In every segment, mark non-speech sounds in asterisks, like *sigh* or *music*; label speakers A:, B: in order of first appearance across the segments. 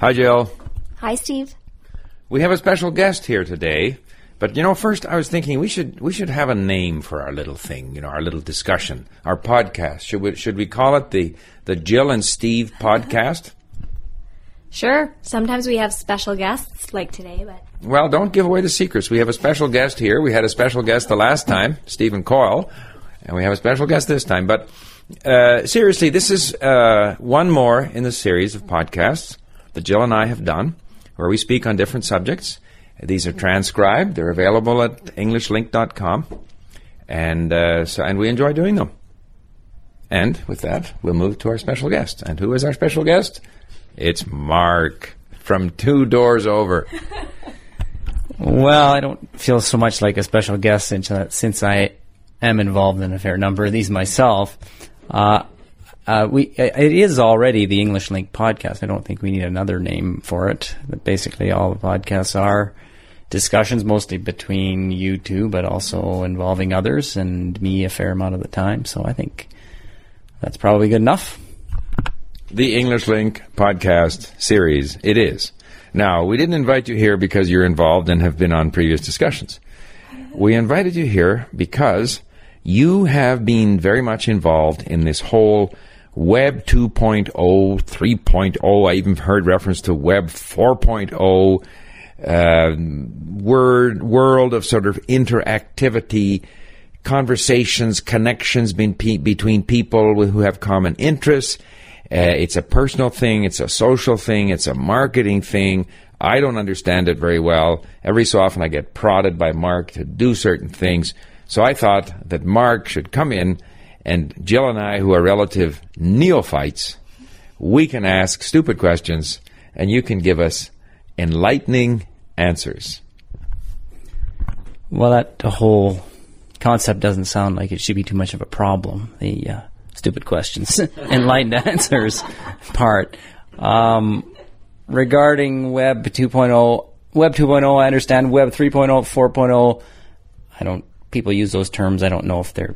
A: Hi, Jill.
B: Hi, Steve.
A: We have a special guest here today. But you know, first I was thinking we should we should have a name for our little thing, you know, our little discussion, our podcast. Should we should we call it the the Jill and Steve *laughs* podcast?
B: Sure. Sometimes we have special guests like today, but
A: Well, don't give away the secrets. We have a special guest here. We had a special guest the last time, Stephen Coyle, and we have a special guest this time. But uh, seriously, this is uh, one more in the series of podcasts that Jill and I have done, where we speak on different subjects. These are transcribed. They're available at EnglishLingQ.com, and uh, so and we enjoy doing them. And with that, we'll move to our special guest. And who is our special guest? It's Mark from Two Doors Over. *laughs*
C: Well, I don't feel so much like a special guest since, uh, since I am involved in a fair number of these myself. Uh, uh, we it is already the English LingQ podcast. I don't think we need another name for it. But basically, all the podcasts are discussions, mostly between you two, but also involving others and me a fair amount of the time. So I think that's probably good enough.
A: The English LingQ podcast series. It is. Now, we didn't invite you here because you're involved and have been on previous discussions. We invited you here because you have been very much involved in this whole Web 2.0, 3.0. I even heard reference to Web 4.0 uh, word world of sort of interactivity, conversations, connections pe- between people who have common interests. Uh, it's a personal thing. It's a social thing. It's a marketing thing. I don't understand it very well. Every so often I get prodded by Mark to do certain things. So I thought that Mark should come in and Jill and I, who are relative neophytes, we can ask stupid questions and you can give us enlightening answers.
C: Well, that whole concept doesn't sound like it should be too much of a problem. The uh, stupid questions, *laughs* enlightened answers part. Um, regarding Web 2.0, Web 2.0, I understand. Web 3.0, 4.0, I don't. People use those terms. I don't know if they're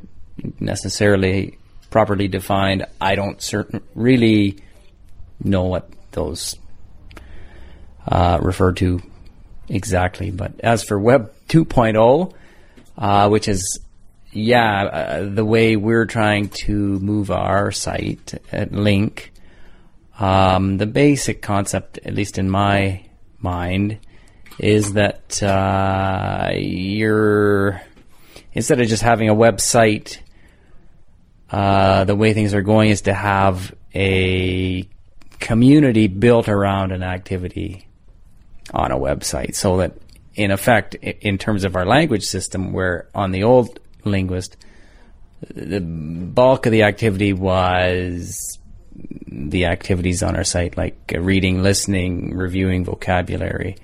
C: necessarily properly defined. I don't certain really know what those uh, refer to exactly. But as for Web 2.0, uh, which is yeah, uh, the way we're trying to move our site at LingQ, um, the basic concept, at least in my mind, is that uh, you're instead of just having a website, uh, the way things are going is to have a community built around an activity on a website, so that in effect, in terms of our language system, where on the old linguist, the bulk of the activity was the activities on our site, like reading, listening, reviewing vocabulary.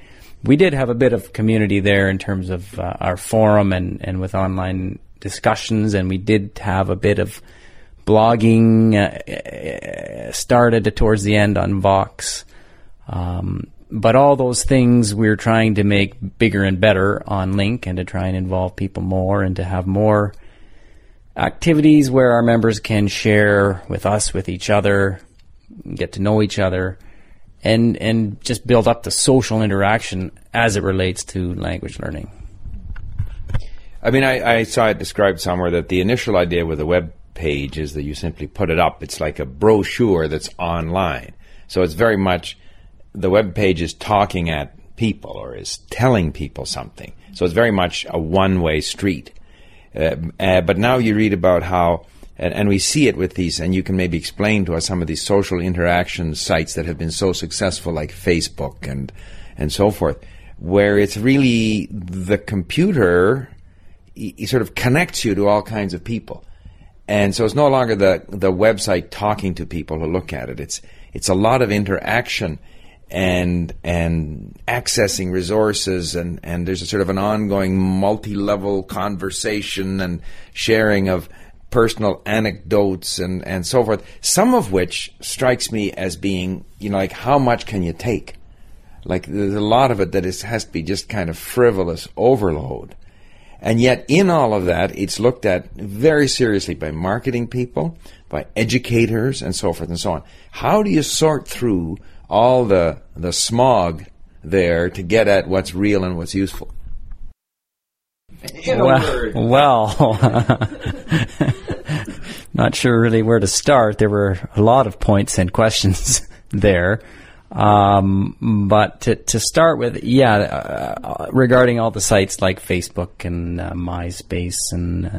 C: We did have a bit of community there in terms of uh, our forum and, and with online discussions, and we did have a bit of blogging uh, started towards the end on Vox. Um, but all those things we're trying to make bigger and better on LingQ and to try and involve people more and to have more activities where our members can share with us, with each other, get to know each other, and and just build up the social interaction as it relates to language learning.
A: I mean, I, I saw it described somewhere that the initial idea with a web page is that you simply put it up. It's like a brochure that's online. So it's very much the web page is talking at people or is telling people something. So it's very much a one way street. Uh, uh, but now you read about how, and, and, we see it with these, and you can maybe explain to us some of these social interaction sites that have been so successful, like Facebook and and so forth, where it's really the computer he sort of connects you to all kinds of people. And so it's no longer the, the website talking to people who look at it. It's, it's a lot of interaction and, and accessing resources and, and there's a sort of an ongoing multi-level conversation and sharing of personal anecdotes and, and so forth. Some of which strikes me as being, you know, like how much can you take? Like there's a lot of it that is, has to be just kind of frivolous overload
D: And yet, in all of that, it's looked at very seriously by marketing people, by educators, and so forth and so on. How do you sort through all the, the smog there to get at what's real and what's useful?
A: In well, *laughs* well *laughs* not sure really where to start. There were a lot of points and questions *laughs* there. Um, but to, to start with, yeah, uh, regarding all the sites like Facebook and uh, MySpace and uh,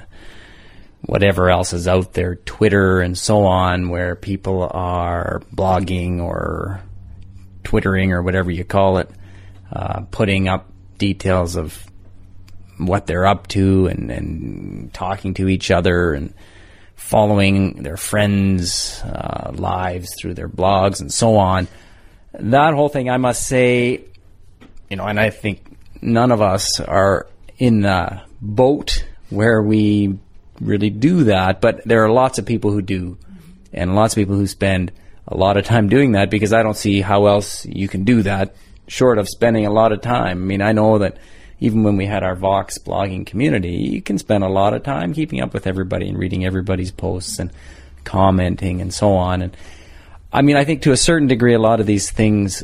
A: whatever else is out there, Twitter and so on, where people are blogging or twittering or whatever you call it, uh, putting up details of what they're up to and, and talking to each other and following their friends' uh, lives through their blogs and so on that whole thing, I must say, you know, and I think none of us are in the boat where we really do that, but there are lots of people who do, and lots of people who spend a lot of time doing that because I don't see how else you can do that short of spending a lot of time. I mean, I know that even when we had our Vox blogging community, you can spend a lot of time keeping up with everybody and reading everybody's posts and commenting and so on. And I mean, I think to a certain degree, a lot of these things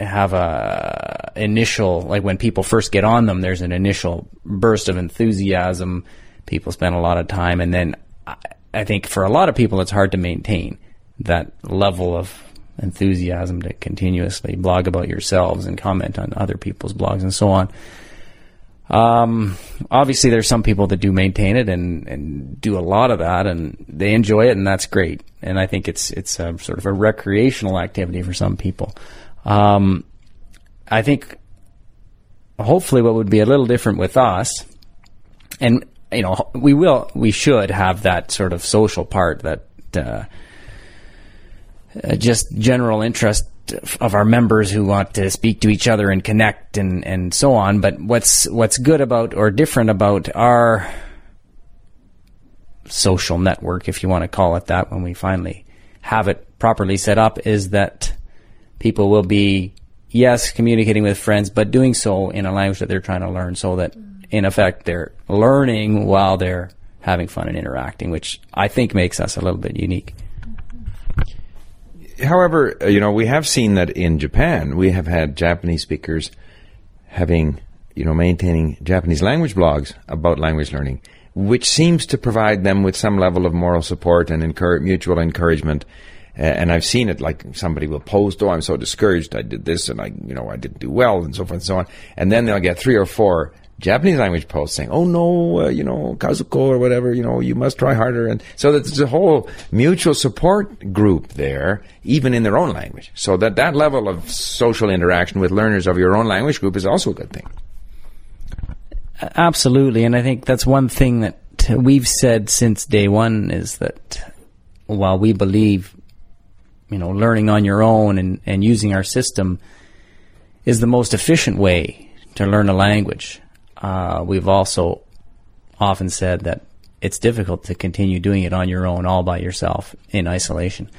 A: have a initial like when people first get on them. There's an initial burst of enthusiasm. People spend a lot of time, and then I, I think for a lot of people, it's hard to maintain that level of enthusiasm to continuously blog about yourselves and comment on other people's blogs and so on. Um, obviously, there's some people that do maintain it and, and do a lot of that, and they enjoy it, and that's great. And I think it's it's a, sort of a recreational activity for some people. Um, I think hopefully what would be a little different with us, and you know, we will, we should have that sort of social part that uh, uh just general interest of our members who want to speak to each other and connect and, and so on. But what's what's good about or different about our social network, if you want to call it that, when we finally have it properly set up, is that people will be yes communicating with friends, but doing so in a language that they're trying to learn, so that in effect they're learning while they're having fun and interacting, which I think makes us a little bit unique.
D: However, uh, you know, we have seen that in Japan, we have had Japanese speakers having, you know, maintaining Japanese language blogs about language learning, which seems to provide them with some level of moral support and encourage, mutual encouragement. Uh, and I've seen it like somebody will post, "Oh, I'm so discouraged. I did this, and I, you know, I didn't do well, and so forth and so on." And then they'll get three or four Japanese language posts saying, "Oh no, uh, you know, Kazuko or whatever, you know, you must try harder." And so there's a whole mutual support group there, even in their own language. So that that level of social interaction with learners of your own language group is also a good thing.
A: Absolutely, and I think that's one thing that we've said since day one is that while we believe, you know, learning on your own and, and using our system is the most efficient way to learn a language uh, we've also often said that it's difficult to continue doing it on your own, all by yourself, in isolation.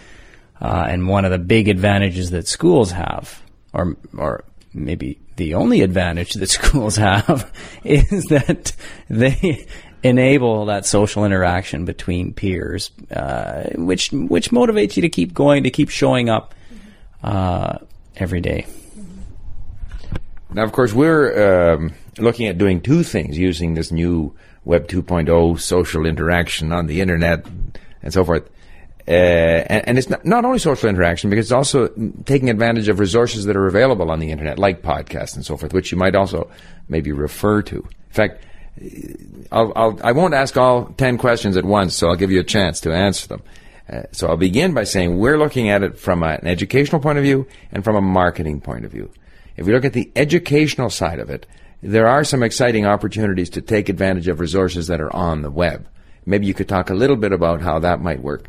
A: Uh, and one of the big advantages that schools have, or or maybe the only advantage that *laughs* schools have, is that they enable that social interaction between peers, uh, which which motivates you to keep going, to keep showing up uh, every day.
D: Now, of course, we're um, looking at doing two things using this new Web 2.0 social interaction on the internet and so forth. Uh, and, and, it's not, not, only social interaction because it's also taking advantage of resources that are available on the internet, like podcasts and so forth, which you might also maybe refer to. In fact, I'll, I'll, I will not ask all 10 questions at once, so I'll give you a chance to answer them. Uh, so I'll begin by saying we're looking at it from an educational point of view and from a marketing point of view. If we look at the educational side of it, there are some exciting opportunities to take advantage of resources that are on the web. Maybe you could talk a little bit about how that might work.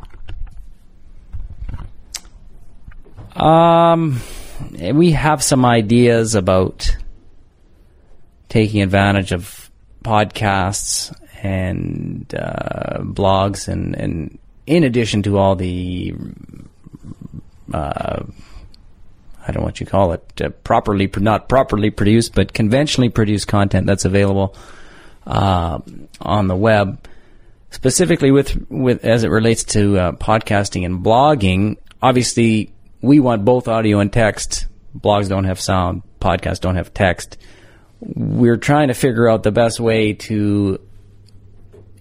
A: Um, we have some ideas about taking advantage of podcasts and uh, blogs, and, and in addition to all the uh, I don't know what you call it, uh, properly, not properly produced, but conventionally produced content that's available uh, on the web. Specifically, with with as it relates to uh, podcasting and blogging, obviously we want both audio and text. Blogs don't have sound, podcasts don't have text. We're trying to figure out the best way to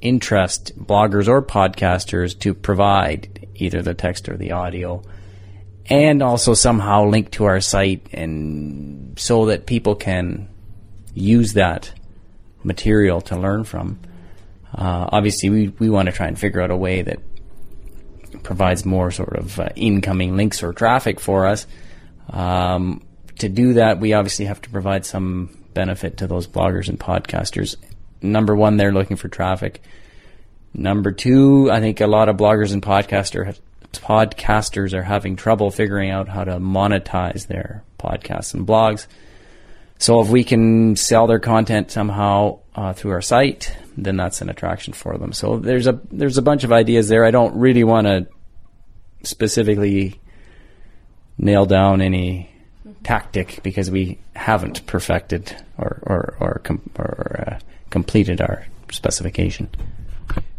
A: interest bloggers or podcasters to provide either the text or the audio and also somehow link to our site and so that people can use that material to learn from. Uh, obviously, we, we want to try and figure out a way that provides more sort of uh, incoming links or traffic for us. Um, to do that, we obviously have to provide some benefit to those bloggers and podcasters. Number one, they're looking for traffic. Number two, I think a lot of bloggers and podcaster podcasters are having trouble figuring out how to monetize their podcasts and blogs. So if we can sell their content somehow uh, through our site, then that's an attraction for them. So there's a there's a bunch of ideas there. I don't really want to specifically nail down any tactic because we haven't perfected or or or, com- or uh, completed our specification.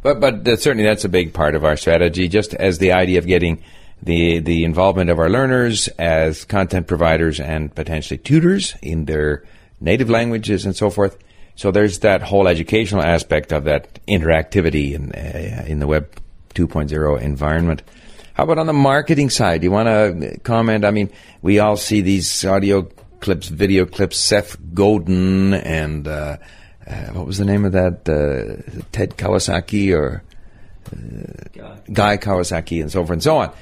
D: But but uh, certainly that's a big part of our strategy. Just as the idea of getting the the involvement of our learners as content providers and potentially tutors in their native languages and so forth. So there's that whole educational aspect of that interactivity in uh, in the Web 2.0 environment. How about on the marketing side? Do you want to comment? I mean, we all see these audio clips, video clips, Seth Godin and uh, uh, what was the name of that? Uh, Ted Kawasaki or uh, Guy Kawasaki and so forth and so on.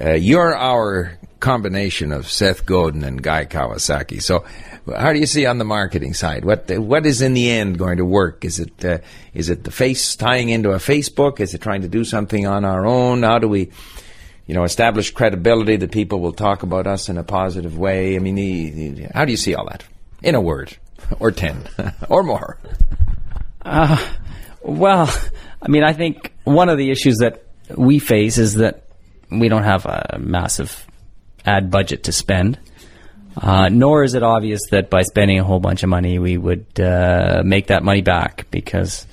D: Uh, you're our combination of Seth Godin and Guy Kawasaki. So, how do you see on the marketing side? What what is in the end going to work? Is it uh, is it the face tying into a Facebook? Is it trying to do something on our own? How do we, you know, establish credibility that people will talk about us in a positive way? I mean, the, the, how do you see all that in a word? or 10 *laughs* or more?
A: Uh, well, I mean, I think one of the issues that we face is that we don't have a massive ad budget to spend. Uh, nor is it obvious that by spending a whole bunch of money, we would uh, make that money back because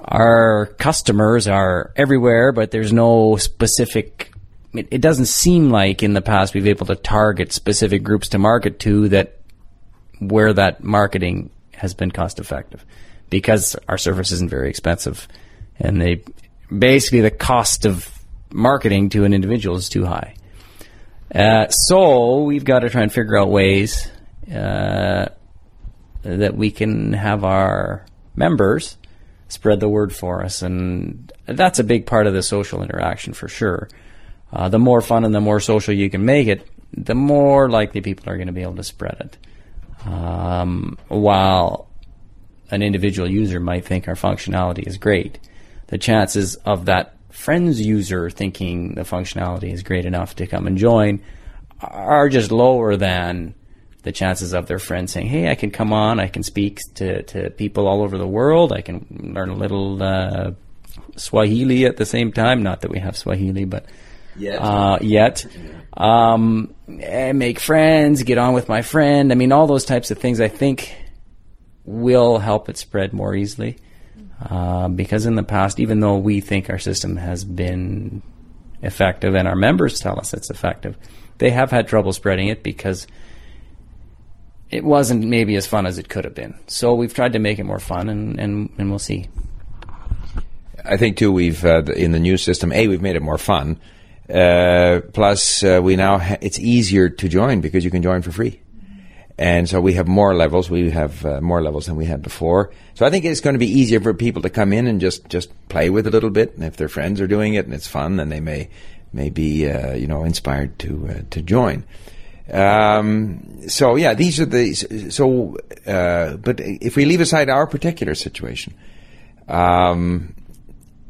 A: our customers are everywhere, but there's no specific. It, doesn't seem like in the past we've been able to target specific groups to market to that where that marketing has been cost effective because our service isn't very expensive and they basically the cost of marketing to an individual is too high. Uh, so we've got to try and figure out ways uh, that we can have our members spread the word for us, and that's a big part of the social interaction for sure. Uh, the more fun and the more social you can make it, the more likely people are going to be able to spread it. Um, while an individual user might think our functionality is great, the chances of that friends user thinking the functionality is great enough to come and join are just lower than the chances of their friend saying, "Hey, I can come on, I can speak to, to people all over the world, I can learn a little uh, Swahili at the same time." Not that we have Swahili, but yet, uh, yet um, make friends, get on with my friend. I mean, all those types of things I think will help it spread more easily. Uh, because in the past, even though we think our system has been effective and our members tell us it's effective, they have had trouble spreading it because it wasn't maybe as fun as it could have been. So we've tried to make it more fun, and, and, and we'll see.
D: I think too we've uh, in the new system. A, we've made it more fun. Uh, plus, uh, we now ha- it's easier to join because you can join for free, and so we have more levels. We have uh, more levels than we had before. So I think it's going to be easier for people to come in and just just play with a little bit. And if their friends are doing it and it's fun, then they may may be uh, you know inspired to uh, to join. Um, so yeah, these are the so. Uh, but if we leave aside our particular situation. Um,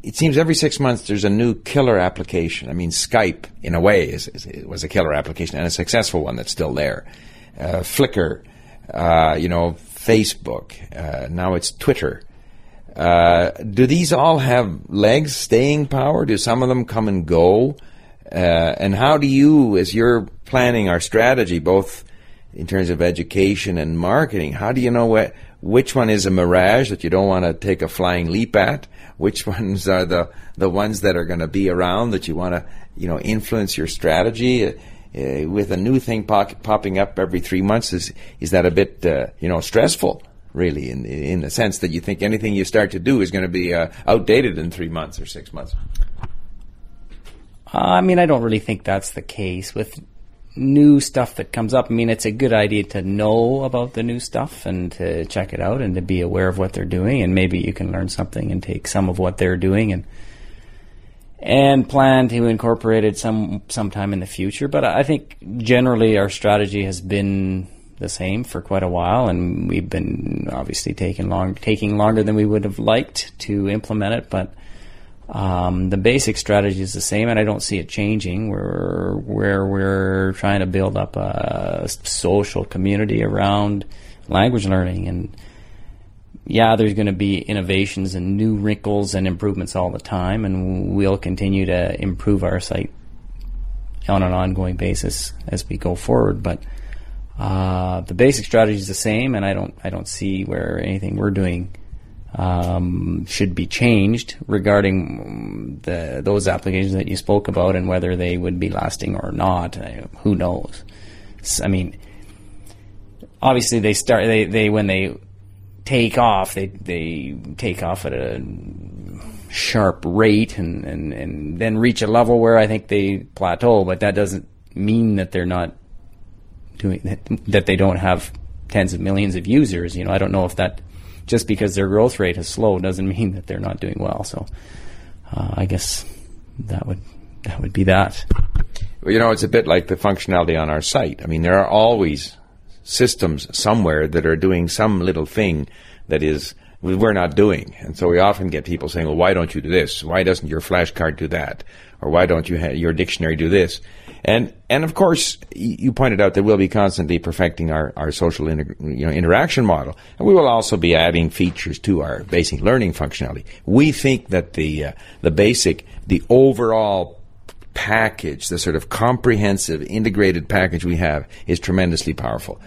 D: it seems every six months there's a new killer application. I mean, Skype, in a way, is, is was a killer application and a successful one that's still there. Uh, Flickr, uh, you know, Facebook, uh, now it's Twitter. Do these all have legs, staying power? Do some of them come and go? And how do you, as you're planning our strategy, both
A: in terms of education and marketing, how do you know what which one is a mirage that you don't want to take a flying leap at? Which *laughs* ones are the the ones that are going to be around that you want to you know influence your strategy? Uh, uh, with a new thing pop- popping up every three months, is is that a bit uh, you know stressful? Really, in in the sense that you think anything you start to do is going to be uh, outdated in three months or six months.
E: I mean, I don't really think that's the case with new stuff that comes up. I mean, it's a good idea to know about the new stuff and to check it out and to be aware of what they're doing, and maybe you can learn something and take some of what they're doing and and plan to incorporate it some sometime in the future. But I think generally our strategy has been the same for quite a while, and we've been obviously taking long taking longer than we would have liked to implement it, but. Um, the basic strategy is the same, and I don't see it changing. Where where we're trying to build up a social community around language learning, and yeah, there's going to be innovations and new wrinkles and improvements all the time, and we'll continue to improve our site on an ongoing basis as we go forward. But uh, the basic strategy is the same, and I don't I don't see where anything we're doing um, should be changed regarding the those applications that you spoke about and whether they would be lasting or not. Who knows? I mean, obviously they start they, they when they take off they they take off at a sharp rate and, and, and then reach a level where I think they plateau, but that doesn't mean that they're not doing that, that they don't have tens of millions of users. You know, I don't know if that just because their growth rate has slowed doesn't mean that they're not doing well. So uh, I guess that would that would be that.
A: Well, you know, it's a bit like the functionality on our site. I mean, there are always systems somewhere that are doing some little thing that is we're not doing. And so we often get people saying, well, why don't you do this? Why doesn't your flashcard do that? Or why don't you ha- your dictionary do this? And, and of course, you pointed out that we'll be constantly perfecting our, our social inter- you know, interaction model. And we will also be adding features to our basic learning functionality. We think that the, uh, the basic, the overall package, the sort of comprehensive, integrated package we have is tremendously powerful.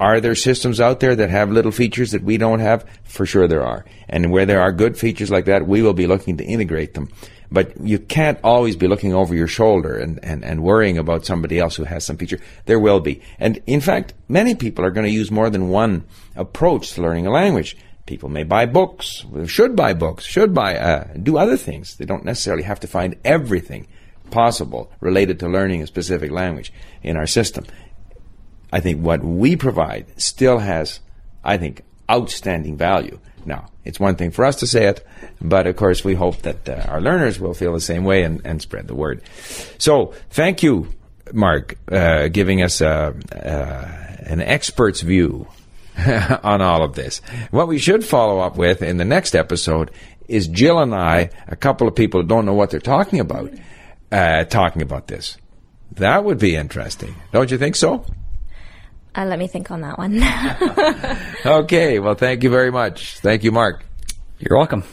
A: Are there systems out there that have little features that we don't have? For sure there are. And where there are good features like that, we will be looking to integrate them. But you can't always be looking over your shoulder and, and, and worrying about somebody else who has some feature. There will be. And in fact, many people are going to use more than one approach to learning a language. People may buy books, should buy books, should buy, uh, do other things. They don't necessarily have to find everything possible related to learning a specific language in our system. I think what we provide still has, I think, outstanding value. Now, it's one thing for us to say it, but of course we hope that uh, our learners will feel the same way and, and spread the word. So, thank you, Mark, uh, giving us uh, uh an expert's view *laughs* on all of this. What we should follow up with in the next episode is Jill and I, a couple of people who don't know what they're talking about, uh, talking about this. That would be interesting. Don't you think so?
B: Uh, let me think on that one. *laughs*
A: okay. Well, thank you very much. Thank you, Mark.
E: You're welcome.